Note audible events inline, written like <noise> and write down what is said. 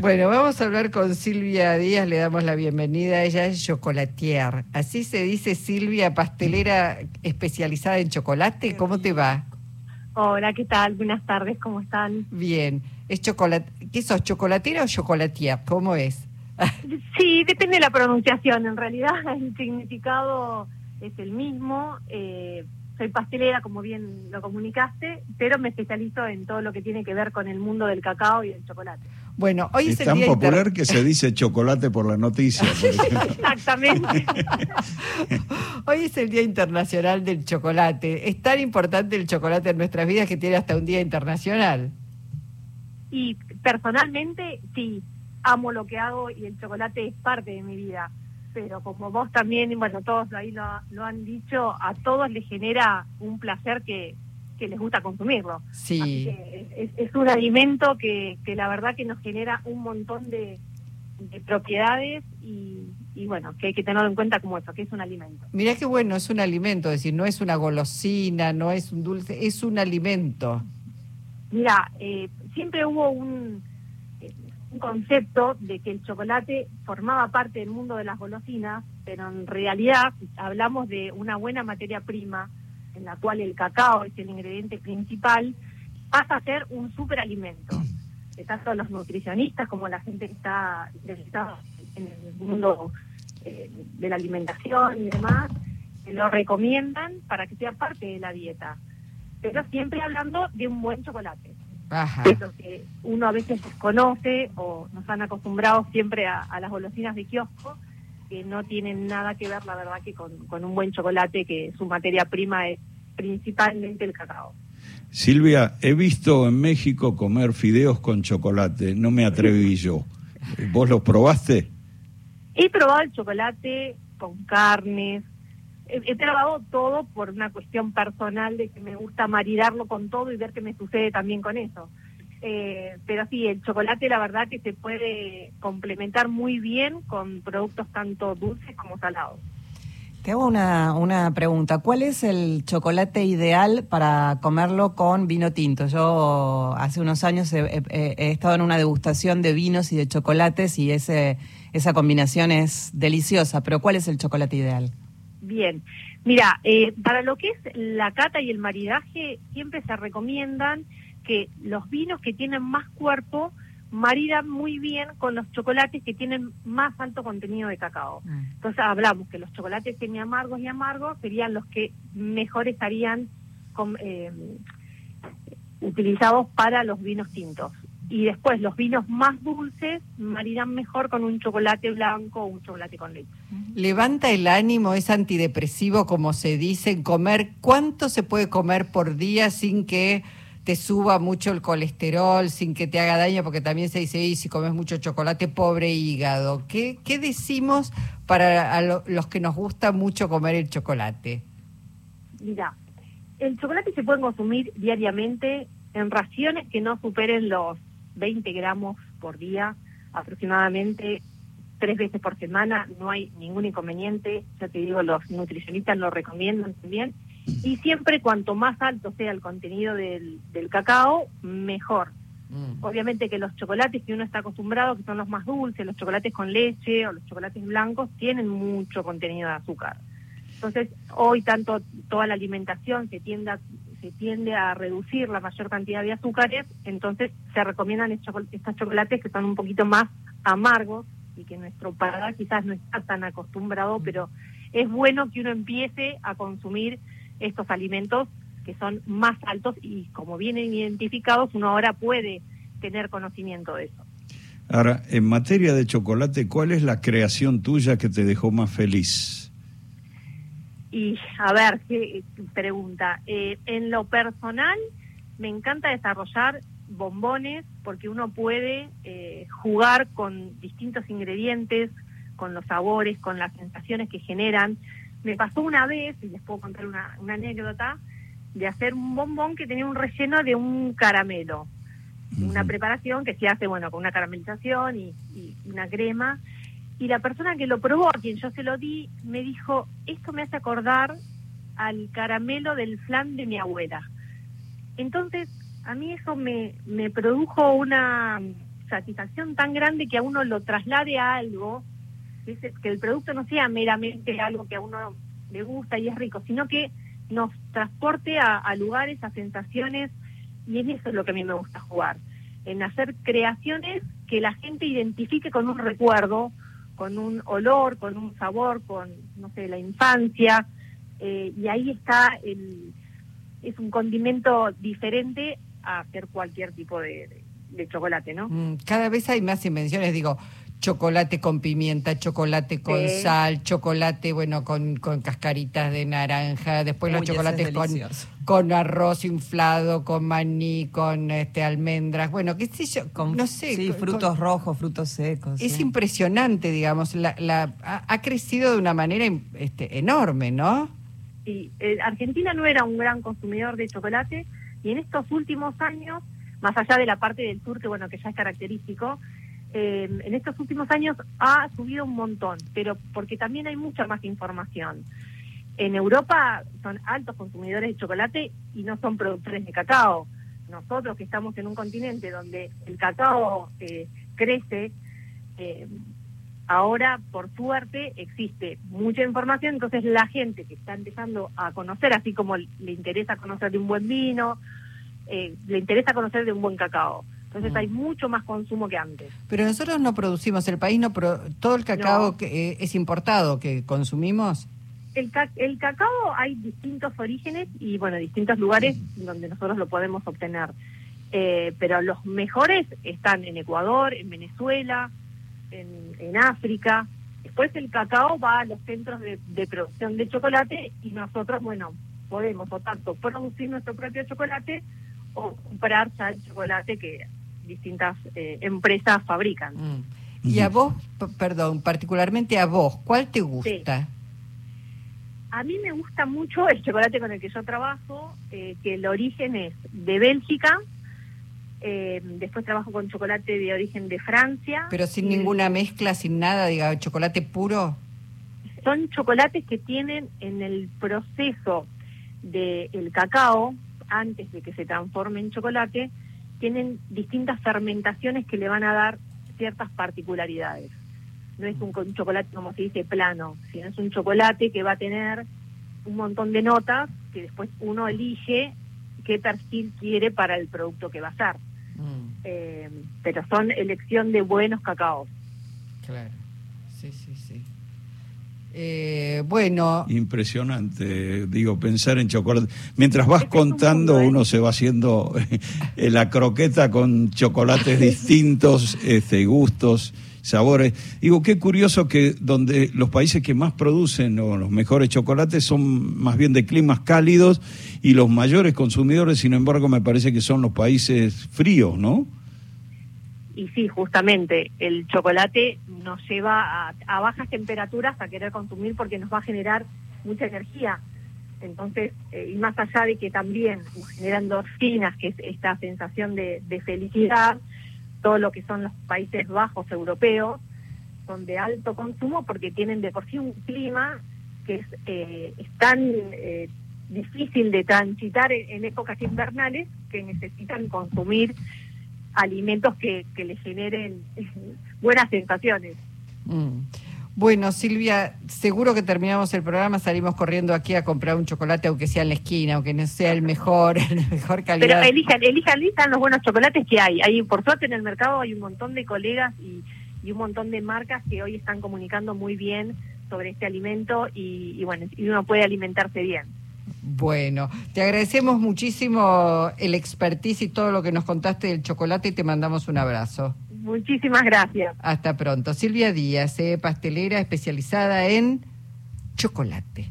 Bueno, vamos a hablar con Silvia Díaz, le damos la bienvenida. Ella es chocolatier. Así se dice Silvia, pastelera especializada en chocolate. ¿Cómo te va? Hola, ¿qué tal? Buenas tardes, ¿cómo están? Bien. ¿Es chocolate? ¿Qué sos, chocolatera o chocolatier? ¿Cómo es? <laughs> sí, depende de la pronunciación. En realidad <laughs> el significado es el mismo. Eh, soy pastelera, como bien lo comunicaste, pero me especializo en todo lo que tiene que ver con el mundo del cacao y del chocolate. Bueno, hoy es, es tan popular que se dice chocolate por la noticia. <laughs> Exactamente. hoy es el Día Internacional del Chocolate. Es tan importante el chocolate en nuestras vidas que tiene hasta un Día Internacional. Y personalmente, sí, amo lo que hago y el chocolate es parte de mi vida pero como vos también, bueno, todos ahí lo, han dicho, a todos les genera un placer que, les gusta consumirlo. Sí. Es, un alimento que, que la verdad que nos genera un montón de, propiedades y, y, bueno, que hay que tenerlo en cuenta como eso, que es un alimento. Mirá qué bueno, es un alimento, es decir, no es una golosina, no es un dulce, es un alimento. Mira, eh, siempre hubo un un concepto de que el chocolate formaba parte del mundo de las golosinas, pero en realidad hablamos de una buena materia prima, en la cual el cacao es el ingrediente principal, pasa a ser un superalimento. Tanto los nutricionistas como la gente que está interesada en el mundo eh, de la alimentación y demás, lo recomiendan para que sea parte de la dieta. Pero siempre hablando de un buen chocolate. Ajá. lo que uno a veces desconoce o nos han acostumbrado siempre a, las golosinas de kiosco, que no tienen nada que ver, la verdad, que con, un buen chocolate, que su materia prima es principalmente el cacao. Silvia, he visto en México comer fideos con chocolate, no me atreví yo. ¿Vos los probaste? He probado el chocolate con carnes, he, trabajado todo por una cuestión personal de que me gusta maridarlo con todo y ver qué me sucede también con eso. Eh, pero sí, el chocolate la verdad que se puede complementar muy bien con productos tanto dulces como salados. Te hago una, una pregunta. ¿Cuál es el chocolate ideal para comerlo con vino tinto? Yo hace unos años he, estado en una degustación de vinos y de chocolates y ese, esa combinación es deliciosa, pero ¿cuál es el chocolate ideal? Bien, mira, eh, para lo que es la cata y el maridaje, siempre se recomiendan que los vinos que tienen más cuerpo maridan muy bien con los chocolates que tienen más alto contenido de cacao. Mm. Entonces hablamos que los chocolates semi amargos y amargos serían los que mejor estarían eh, utilizados para los vinos tintos y después los vinos más dulces maridan mejor con un chocolate blanco o un chocolate con leche. Levanta el ánimo, es antidepresivo como se dice, en comer. ¿Cuánto se puede comer por día sin que te suba mucho el colesterol, sin que te haga daño? Porque también se dice, y si comes mucho chocolate, pobre hígado. ¿Qué, qué decimos para los que nos gusta mucho comer el chocolate? Mira, el chocolate se puede consumir diariamente en raciones que no superen los 20 gramos por día, aproximadamente tres veces por semana, no hay ningún inconveniente, ya te digo, los nutricionistas lo recomiendan también, y siempre cuanto más alto sea el contenido del, cacao, mejor. Mm. Obviamente que los chocolates que uno está acostumbrado, que son los más dulces, los chocolates con leche o los chocolates blancos, tienen mucho contenido de azúcar. Entonces, hoy tanto toda la alimentación se tiende a se tiende a reducir la mayor cantidad de azúcares, entonces se recomiendan estos chocolates que son un poquito más amargos y que nuestro paladar quizás no está tan acostumbrado, mm. pero es bueno que uno empiece a consumir estos alimentos que son más altos y como vienen identificados, uno ahora puede tener conocimiento de eso. Ahora, en materia de chocolate, ¿cuál es la creación tuya que te dejó más feliz? Y a ver, qué pregunta. Eh, en lo personal, me encanta desarrollar bombones porque uno puede eh, jugar con distintos ingredientes, con los sabores, con las sensaciones que generan. Me pasó una vez, y les puedo contar una, anécdota, de hacer un bombón que tenía un relleno de un caramelo. Una preparación que se hace, bueno, con una caramelización y una crema y la persona que lo probó, a quien yo se lo di, me dijo, esto me hace acordar al caramelo del flan de mi abuela. Entonces, a mí eso me, me produjo una, satisfacción tan grande que a uno lo traslade a algo, que, el producto no sea meramente algo que a uno le gusta y es rico, sino que nos transporte a, lugares, a sensaciones, y en eso es lo que a mí me gusta jugar, en hacer creaciones que la gente identifique con un recuerdo, con un olor, con un sabor, con, no sé, la infancia, eh, y ahí está el, es un condimento diferente a hacer cualquier tipo de chocolate, ¿no? Mm, Cada vez hay más invenciones, digo, chocolate con pimienta, chocolate con Sí. sal, chocolate, bueno, con, con cascaritas de naranja, después los es chocolates con, con arroz inflado, con maní, con este almendras, bueno, qué sé yo, Con, no sé. Sí, con- frutos con- rojos, frutos secos. Es sí. impresionante, digamos, la, la, ha, ha crecido de una manera este, enorme, ¿no? Sí, eh, Argentina no era un gran consumidor de chocolate y en estos últimos años, más allá de la parte del sur, que bueno, que ya es característico, eh, en estos últimos años ha subido un montón, pero porque también hay mucha más información. En Europa son altos consumidores de chocolate y no son productores de cacao. Nosotros que estamos en un continente donde el cacao eh, crece, eh, ahora por suerte existe mucha información, entonces la gente que está empezando a conocer, así como le interesa conocer de un buen vino, eh, le interesa conocer de un buen cacao. Entonces Mm. hay mucho más consumo que antes. Pero nosotros no producimos, el país no, pro- todo el cacao No. que eh, es importado que consumimos. El, ca- el cacao hay distintos orígenes y bueno, distintos lugares donde nosotros lo podemos obtener. Eh, pero los mejores están en Ecuador, en Venezuela, en, en África. Después el cacao va a los centros de, de producción de chocolate y nosotros, bueno, podemos o tanto producir nuestro propio chocolate o comprar ya el chocolate que distintas eh, empresas fabrican. Mm. Y a vos, perdón, particularmente a vos, ¿cuál te gusta? A mí me gusta mucho el chocolate con el que yo trabajo, eh, que el origen es de Bélgica. eh, después trabajo con chocolate de origen de Francia. Pero sin y ninguna mezcla, sin nada, diga, chocolate puro. Son chocolates que tienen en el proceso del cacao, antes de que se transforme en chocolate, tienen distintas fermentaciones que le van a dar ciertas particularidades. No es un, un chocolate, como se dice, plano, sino es un chocolate que va a tener un montón de notas que después uno elige qué perfil quiere para el producto que va a hacer. Mm, Eh, pero son elección de buenos cacaos. claro. Sí, sí, sí. Eh, bueno, Impresionante, digo, pensar en chocolate. Mientras vas es contando, mundo, ¿eh? uno se va haciendo eh, la croqueta con chocolates distintos, este, gustos, sabores. Digo, qué curioso que donde los países que más producen o los mejores chocolates son más bien de climas cálidos y los mayores consumidores, sin embargo, me parece que son los países fríos, ¿no? Y sí, justamente, el chocolate nos lleva a, a bajas temperaturas a querer consumir porque nos va a generar mucha energía. Entonces, eh, y más allá de que también generan endorfinas, que es esta sensación de, de felicidad, todo lo que son los Países Bajos europeos son de alto consumo porque tienen de por sí un clima que es, eh, es tan eh, difícil de transitar en épocas invernales que necesitan consumir alimentos que, que les generen <laughs> buenas sensaciones. mm. bueno, Silvia, seguro que terminamos el programa, salimos corriendo aquí a comprar un chocolate, aunque sea en la esquina, aunque no sea el mejor, <laughs> el mejor Pero calidad. elijan, elijan, elijan los buenos chocolates que hay. hay. Por suerte en el mercado hay un montón de colegas y, y un montón de marcas que hoy están comunicando muy bien sobre este alimento y, y bueno, y uno puede alimentarse bien. Bueno, te agradecemos muchísimo el expertise y todo lo que nos contaste del chocolate y te mandamos un abrazo. Muchísimas gracias. Hasta pronto. Silvia Díaz, eh, pastelera especializada en chocolate.